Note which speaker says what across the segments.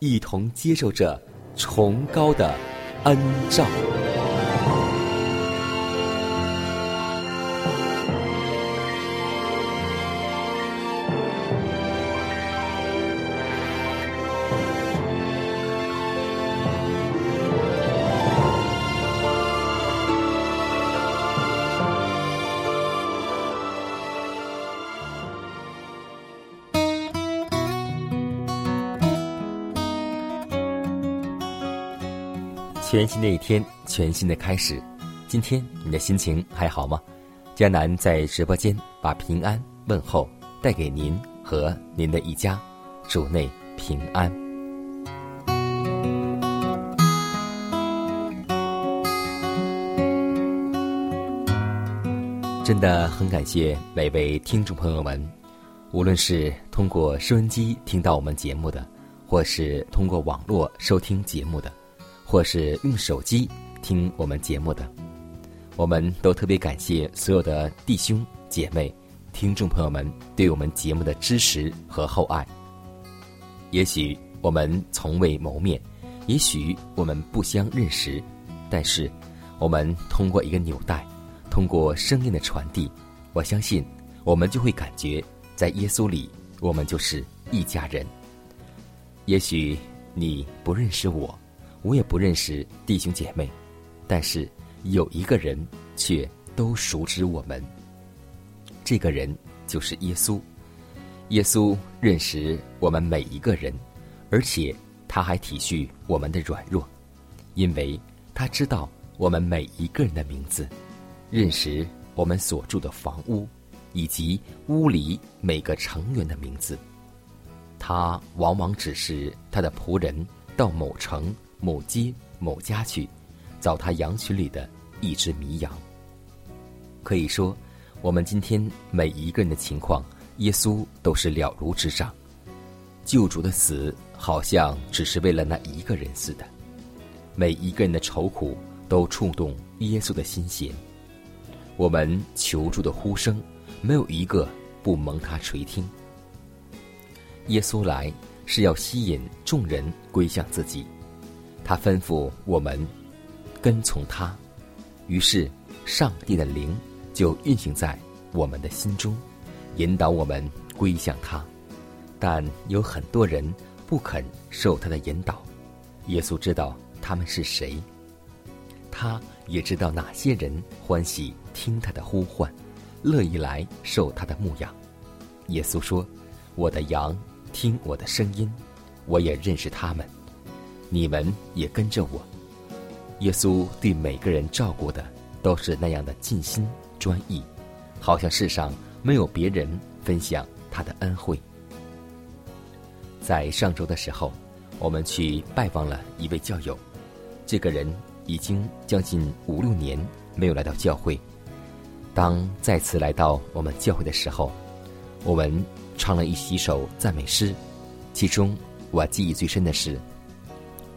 Speaker 1: 一同接受着崇高的恩照。全新的一天，全新的开始。今天你的心情还好吗？江南在直播间把平安问候带给您和您的一家，主内平安。真的很感谢每位听众朋友们，无论是通过收音机听到我们节目的，或是通过网络收听节目的。或是用手机听我们节目的，我们都特别感谢所有的弟兄姐妹、听众朋友们对我们节目的支持和厚爱。也许我们从未谋面，也许我们不相认识，但是我们通过一个纽带，通过声音的传递，我相信我们就会感觉在耶稣里，我们就是一家人。也许你不认识我。我也不认识弟兄姐妹，但是有一个人却都熟知我们。这个人就是耶稣。耶稣认识我们每一个人，而且他还体恤我们的软弱，因为他知道我们每一个人的名字，认识我们所住的房屋以及屋里每个成员的名字。他往往只是他的仆人到某城。某街某家去，找他羊群里的一只迷羊。可以说，我们今天每一个人的情况，耶稣都是了如指掌。救主的死，好像只是为了那一个人似的。每一个人的愁苦，都触动耶稣的心弦。我们求助的呼声，没有一个不蒙他垂听。耶稣来，是要吸引众人归向自己。他吩咐我们跟从他，于是上帝的灵就运行在我们的心中，引导我们归向他。但有很多人不肯受他的引导。耶稣知道他们是谁，他也知道哪些人欢喜听他的呼唤，乐意来受他的牧养。耶稣说：“我的羊听我的声音，我也认识他们。”你们也跟着我。耶稣对每个人照顾的都是那样的尽心专一，好像世上没有别人分享他的恩惠。在上周的时候，我们去拜访了一位教友，这个人已经将近五六年没有来到教会。当再次来到我们教会的时候，我们唱了一几首赞美诗，其中我记忆最深的是。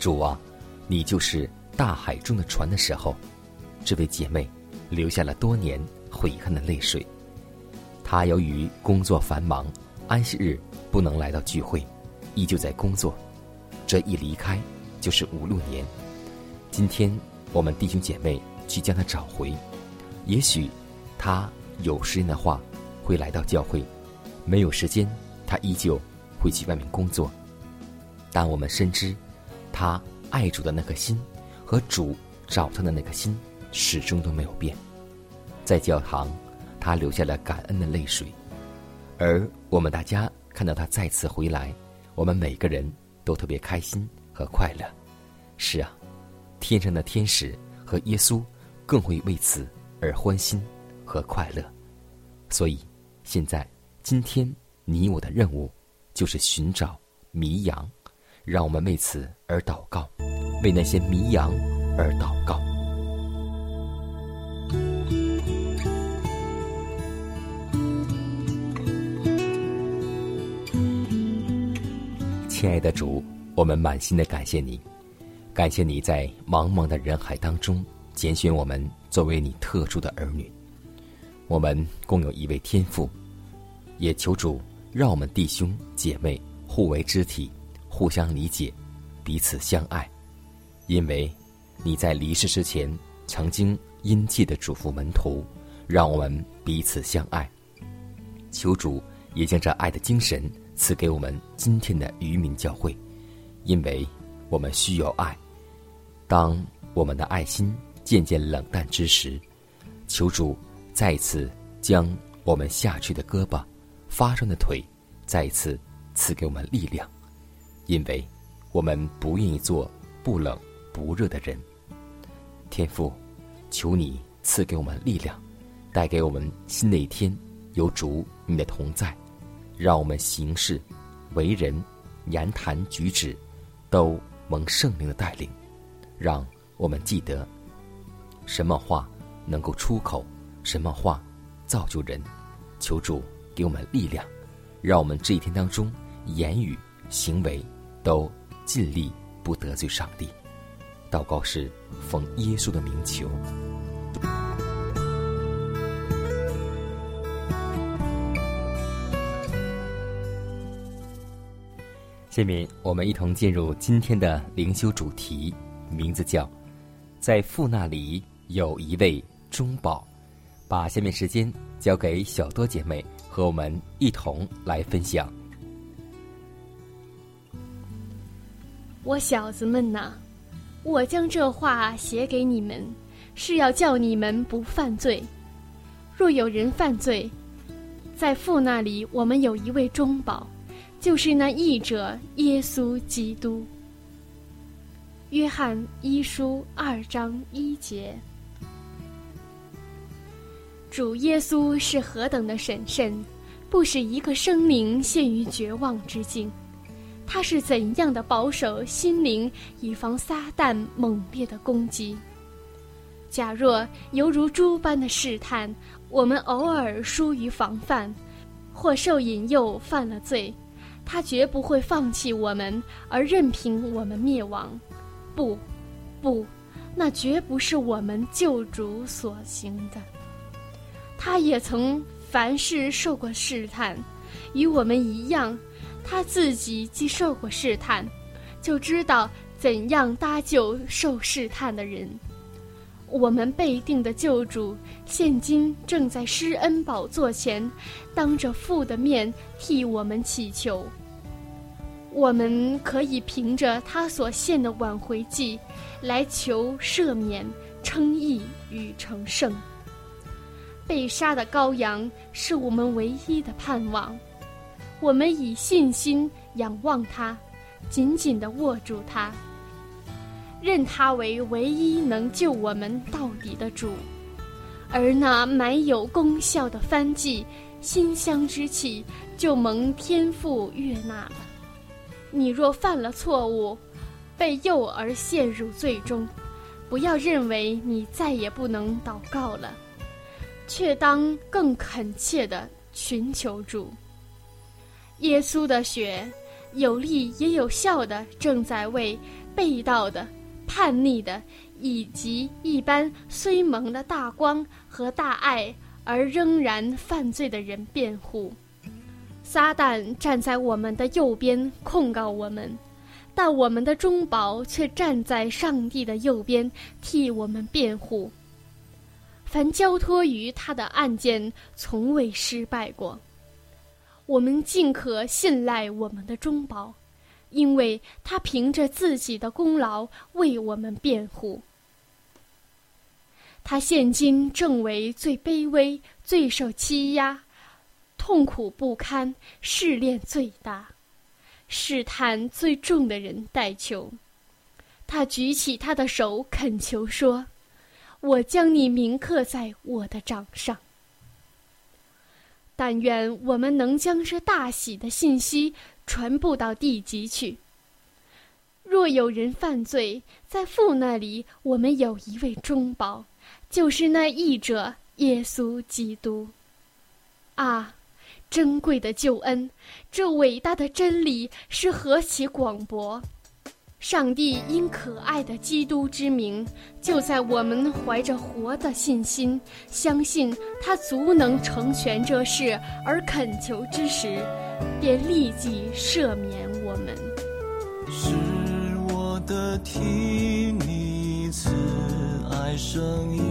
Speaker 1: 主啊，你就是大海中的船的时候，这位姐妹流下了多年悔恨的泪水。她由于工作繁忙，安息日不能来到聚会，依旧在工作。这一离开就是五六年。今天我们弟兄姐妹去将她找回，也许他有时间的话会来到教会，没有时间，他依旧会去外面工作。但我们深知，他爱主的那颗心和主找他的那颗心始终都没有变。在教堂，他流下了感恩的泪水，而我们大家看到他再次回来，我们每个人都特别开心和快乐。是啊，天上的天使和耶稣更会为此。而欢心和快乐，所以现在今天你我的任务就是寻找迷羊，让我们为此而祷告，为那些迷羊而祷告。亲爱的主，我们满心的感谢你，感谢你在茫茫的人海当中。拣选我们作为你特殊的儿女，我们共有一位天父，也求主让我们弟兄姐妹互为肢体，互相理解，彼此相爱。因为你在离世之前曾经殷切的嘱咐门徒，让我们彼此相爱。求主也将这爱的精神赐给我们今天的渔民教会，因为我们需要爱。当我们的爱心。渐渐冷淡之时，求主再次将我们下去的胳膊、发生的腿，再一次赐给我们力量，因为我们不愿意做不冷不热的人。天父，求你赐给我们力量，带给我们新的一天有主你的同在，让我们行事、为人、言谈举止都蒙圣灵的带领，让我们记得。什么话能够出口？什么话造就人？求主给我们力量，让我们这一天当中言语、行为都尽力不得罪上帝。祷告是奉耶稣的名求。下面我们一同进入今天的灵修主题，名字叫“在父那里”。有一位中宝，把下面时间交给小多姐妹和我们一同来分享。
Speaker 2: 我小子们呐，我将这话写给你们，是要叫你们不犯罪。若有人犯罪，在父那里，我们有一位中保，就是那义者耶稣基督。约翰一书二章一节。主耶稣是何等的审慎，不使一个生灵陷于绝望之境。他是怎样的保守心灵，以防撒旦猛烈的攻击。假若犹如猪般的试探，我们偶尔疏于防范，或受引诱犯了罪，他绝不会放弃我们而任凭我们灭亡。不，不，那绝不是我们救主所行的。他也曾凡事受过试探，与我们一样。他自己既受过试探，就知道怎样搭救受试探的人。我们被定的救主，现今正在施恩宝座前，当着父的面替我们祈求。我们可以凭着他所献的挽回祭，来求赦免、称义与成圣。被杀的羔羊是我们唯一的盼望，我们以信心仰望他，紧紧地握住他，认他为唯一能救我们到底的主。而那满有功效的翻祭馨香之气，就蒙天父悦纳了。你若犯了错误，被诱而陷入罪中，不要认为你再也不能祷告了。却当更恳切的寻求主。耶稣的血，有力也有效的，正在为被盗的、叛逆的，以及一般虽蒙了大光和大爱而仍然犯罪的人辩护。撒旦站在我们的右边控告我们，但我们的中保却站在上帝的右边替我们辩护。凡交托于他的案件，从未失败过。我们尽可信赖我们的中保，因为他凭着自己的功劳为我们辩护。他现今正为最卑微、最受欺压、痛苦不堪、试炼最大、试探最重的人代求。他举起他的手，恳求说：“我将你铭刻在我的掌上。”但愿我们能将这大喜的信息传布到地极去。若有人犯罪，在父那里，我们有一位中保，就是那义者耶稣基督。啊，珍贵的救恩，这伟大的真理是何其广博！上帝因可爱的基督之名，就在我们怀着活的信心，相信他足能成全这事而恳求之时，便立即赦免我们。
Speaker 3: 是我的听你慈爱声音，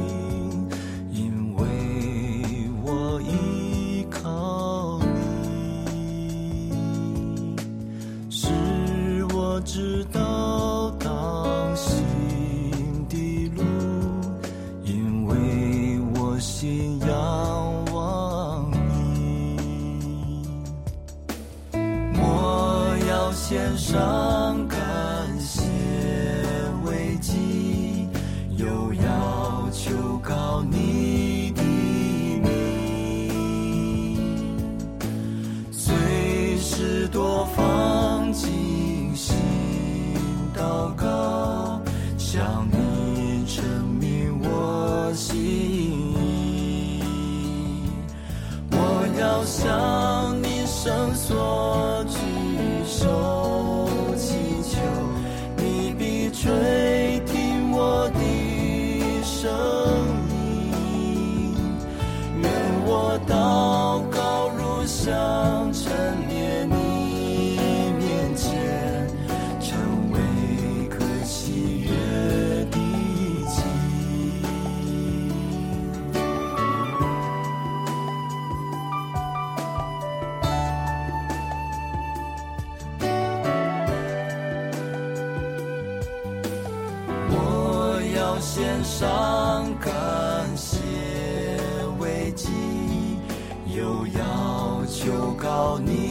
Speaker 3: 直到当心的路，因为我心仰望你，我要献上感谢危机，又要求告你。献上感谢危机又要求告你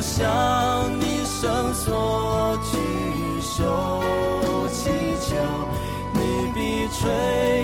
Speaker 3: 向你伸缩举手
Speaker 1: 祈求，你必垂。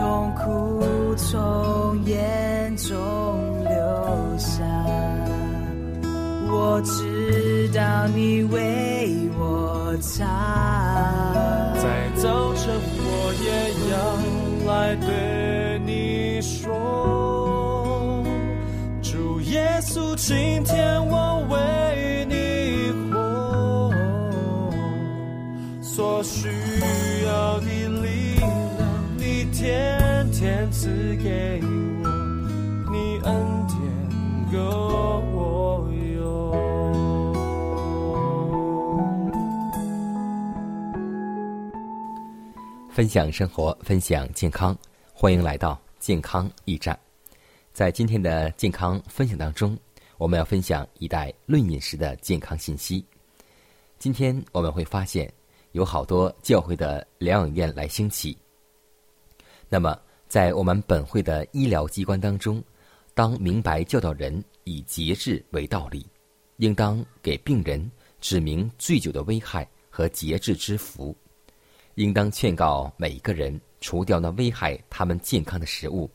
Speaker 4: 痛苦从眼中流下，我知道你为我擦。
Speaker 3: 在早晨，我也要来对你说，主耶稣，今天我为你活，所需
Speaker 1: 分享生活，分享健康，欢迎来到健康驿站。在今天的健康分享当中，我们要分享一代论饮食的健康信息。今天我们会发现，有好多教会的疗养院来兴起。那么，在我们本会的医疗机关当中，当明白教导人以节制为道理，应当给病人指明醉酒的危害和节制之福。应当劝告每一个人除掉那危害他们健康的食物，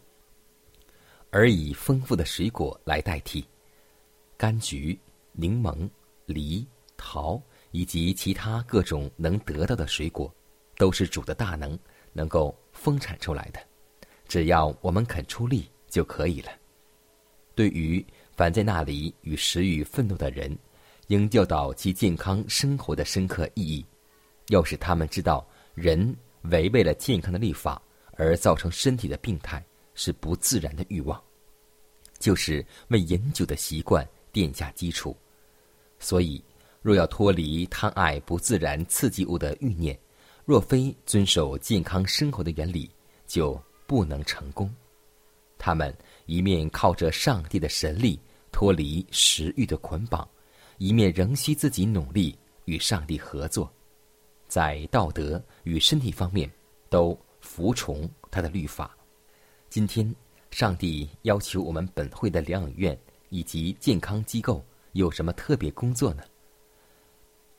Speaker 1: 而以丰富的水果来代替。柑橘、柠檬、梨、桃以及其他各种能得到的水果，都是主的大能能够丰产出来的。只要我们肯出力就可以了。对于凡在那里与食欲愤怒的人，应教导其健康生活的深刻意义，要使他们知道。人违背了健康的立法而造成身体的病态，是不自然的欲望，就是为饮酒的习惯奠下基础。所以，若要脱离贪爱不自然刺激物的欲念，若非遵守健康生活的原理，就不能成功。他们一面靠着上帝的神力脱离食欲的捆绑，一面仍需自己努力与上帝合作。在道德与身体方面都服从他的律法。今天，上帝要求我们本会的疗养院以及健康机构有什么特别工作呢？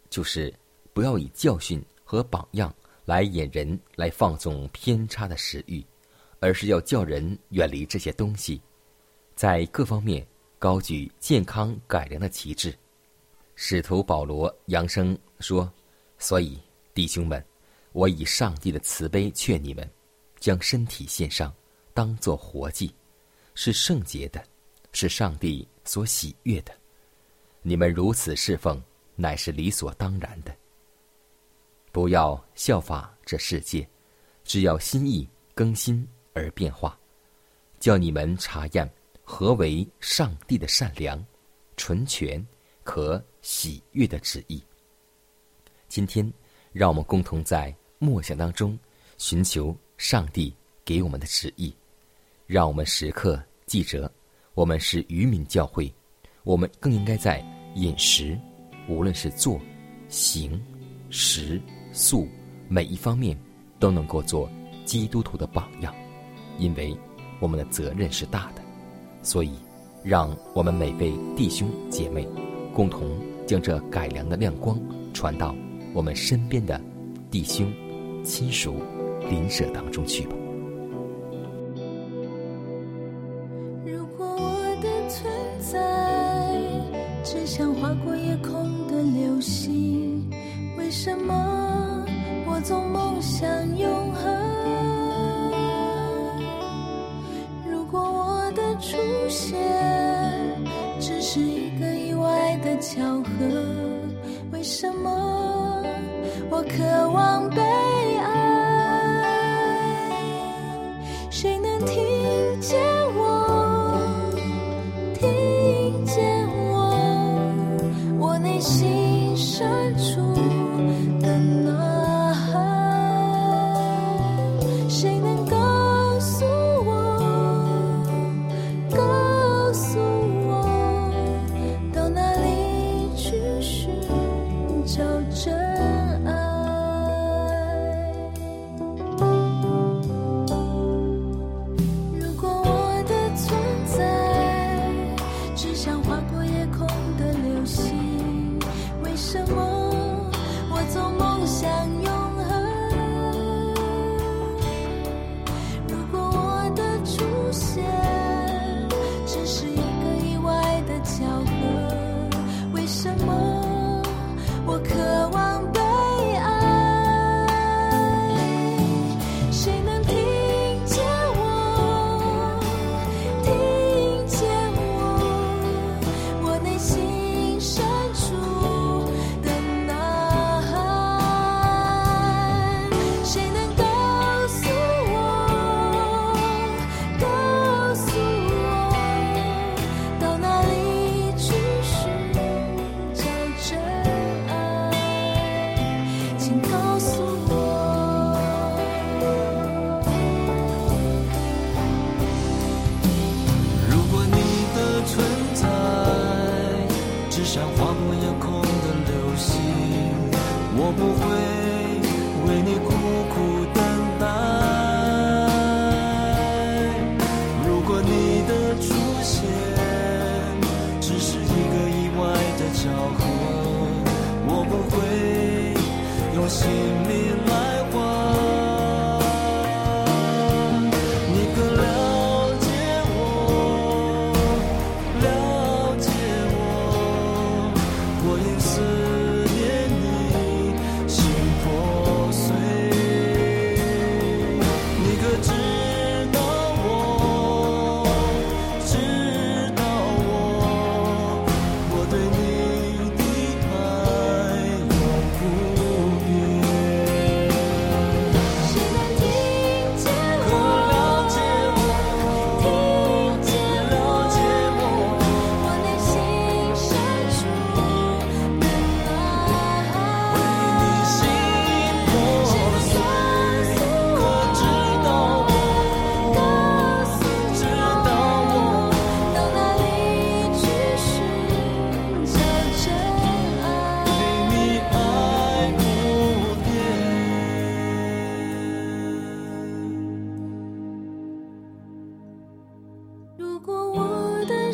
Speaker 1: 就是不要以教训和榜样来引人来放纵偏差的食欲，而是要叫人远离这些东西，在各方面高举健康改良的旗帜。使徒保罗扬声说：“所以。”弟兄们，我以上帝的慈悲劝你们，将身体献上，当作活祭，是圣洁的，是上帝所喜悦的。你们如此侍奉，乃是理所当然的。不要效法这世界，只要心意更新而变化，叫你们查验何为上帝的善良、纯全、可喜悦的旨意。今天。让我们共同在默想当中寻求上帝给我们的旨意，让我们时刻记着，我们是渔民教会，我们更应该在饮食，无论是做、行、食、宿每一方面，都能够做基督徒的榜样，因为我们的责任是大的，所以让我们每位弟兄姐妹共同将这改良的亮光传到。我们身边的弟兄、亲属
Speaker 4: 邻舍当中去吧。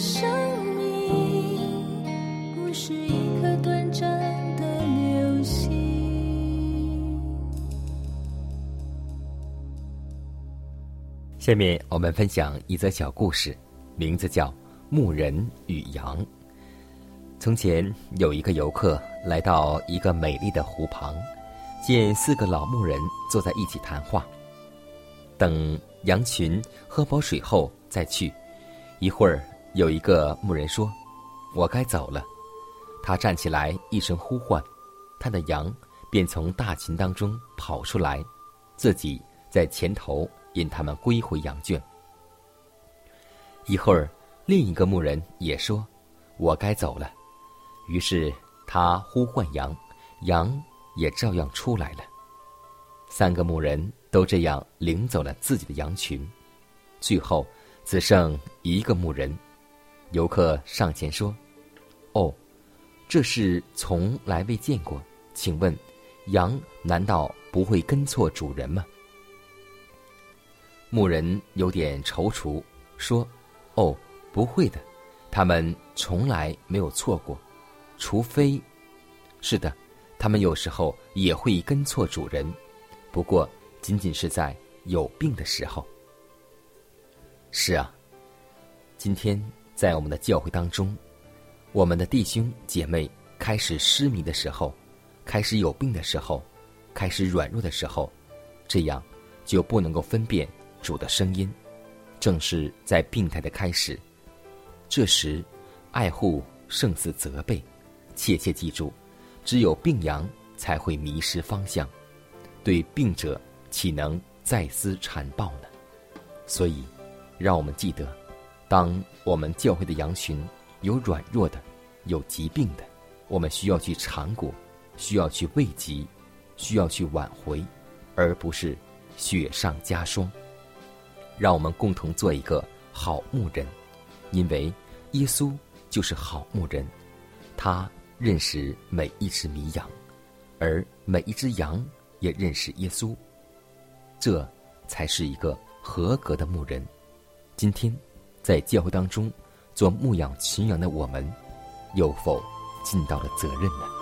Speaker 5: 生命不是一颗短暂的流星，
Speaker 4: 下面我们分享一则小故事，名字叫《牧人与羊》。从前有一个游客来到一个美丽的湖旁，见四个老牧人坐在一起谈话。等羊群喝饱水后再去。一会儿，有一个牧人说：“我该走了。”他站起来，一声呼唤，他的羊便从大群当中跑出来，自己在前头引他们归回羊圈。一会儿，另一个牧人也说：“我该走了。”于是他呼唤羊，羊也照样出来了。三个牧人都这样领走了自己的羊群，最后只剩一个牧人。游客上前说：“哦，这事从来未见过，请问，羊难道不会跟错主人吗？”牧人有点踌躇，说：“哦，不会的，他们从来没有错过，除非……是的，他们有时候也会跟错主人，不过
Speaker 1: 仅仅是在有病的时候。是啊，今天在我们的教会当中，我们的弟兄姐妹开始失迷的时候，开始有病的时候，开始软弱的时候，这样就不能够分辨主的声音，正是在病态的开始。这时，爱护胜似责备，切切记住，只有病阳才会迷失方向，对病者岂能再思缠抱呢？所以。让我们记得，当我们教会的羊群有软弱的、有疾病的，我们需要去缠裹，需要去慰藉，需要去挽回，而不是雪上加霜。让我们共同做一个好牧人，因为耶稣就是好牧人，他认识每一只迷羊，而每一只羊也认识耶稣，这才是一个合格的牧人。今天，在教会当中做牧养群羊的我们，又否尽到了责任呢？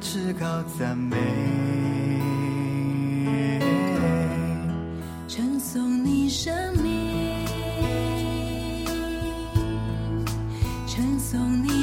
Speaker 3: 至高赞美。
Speaker 4: 称颂你生命称颂你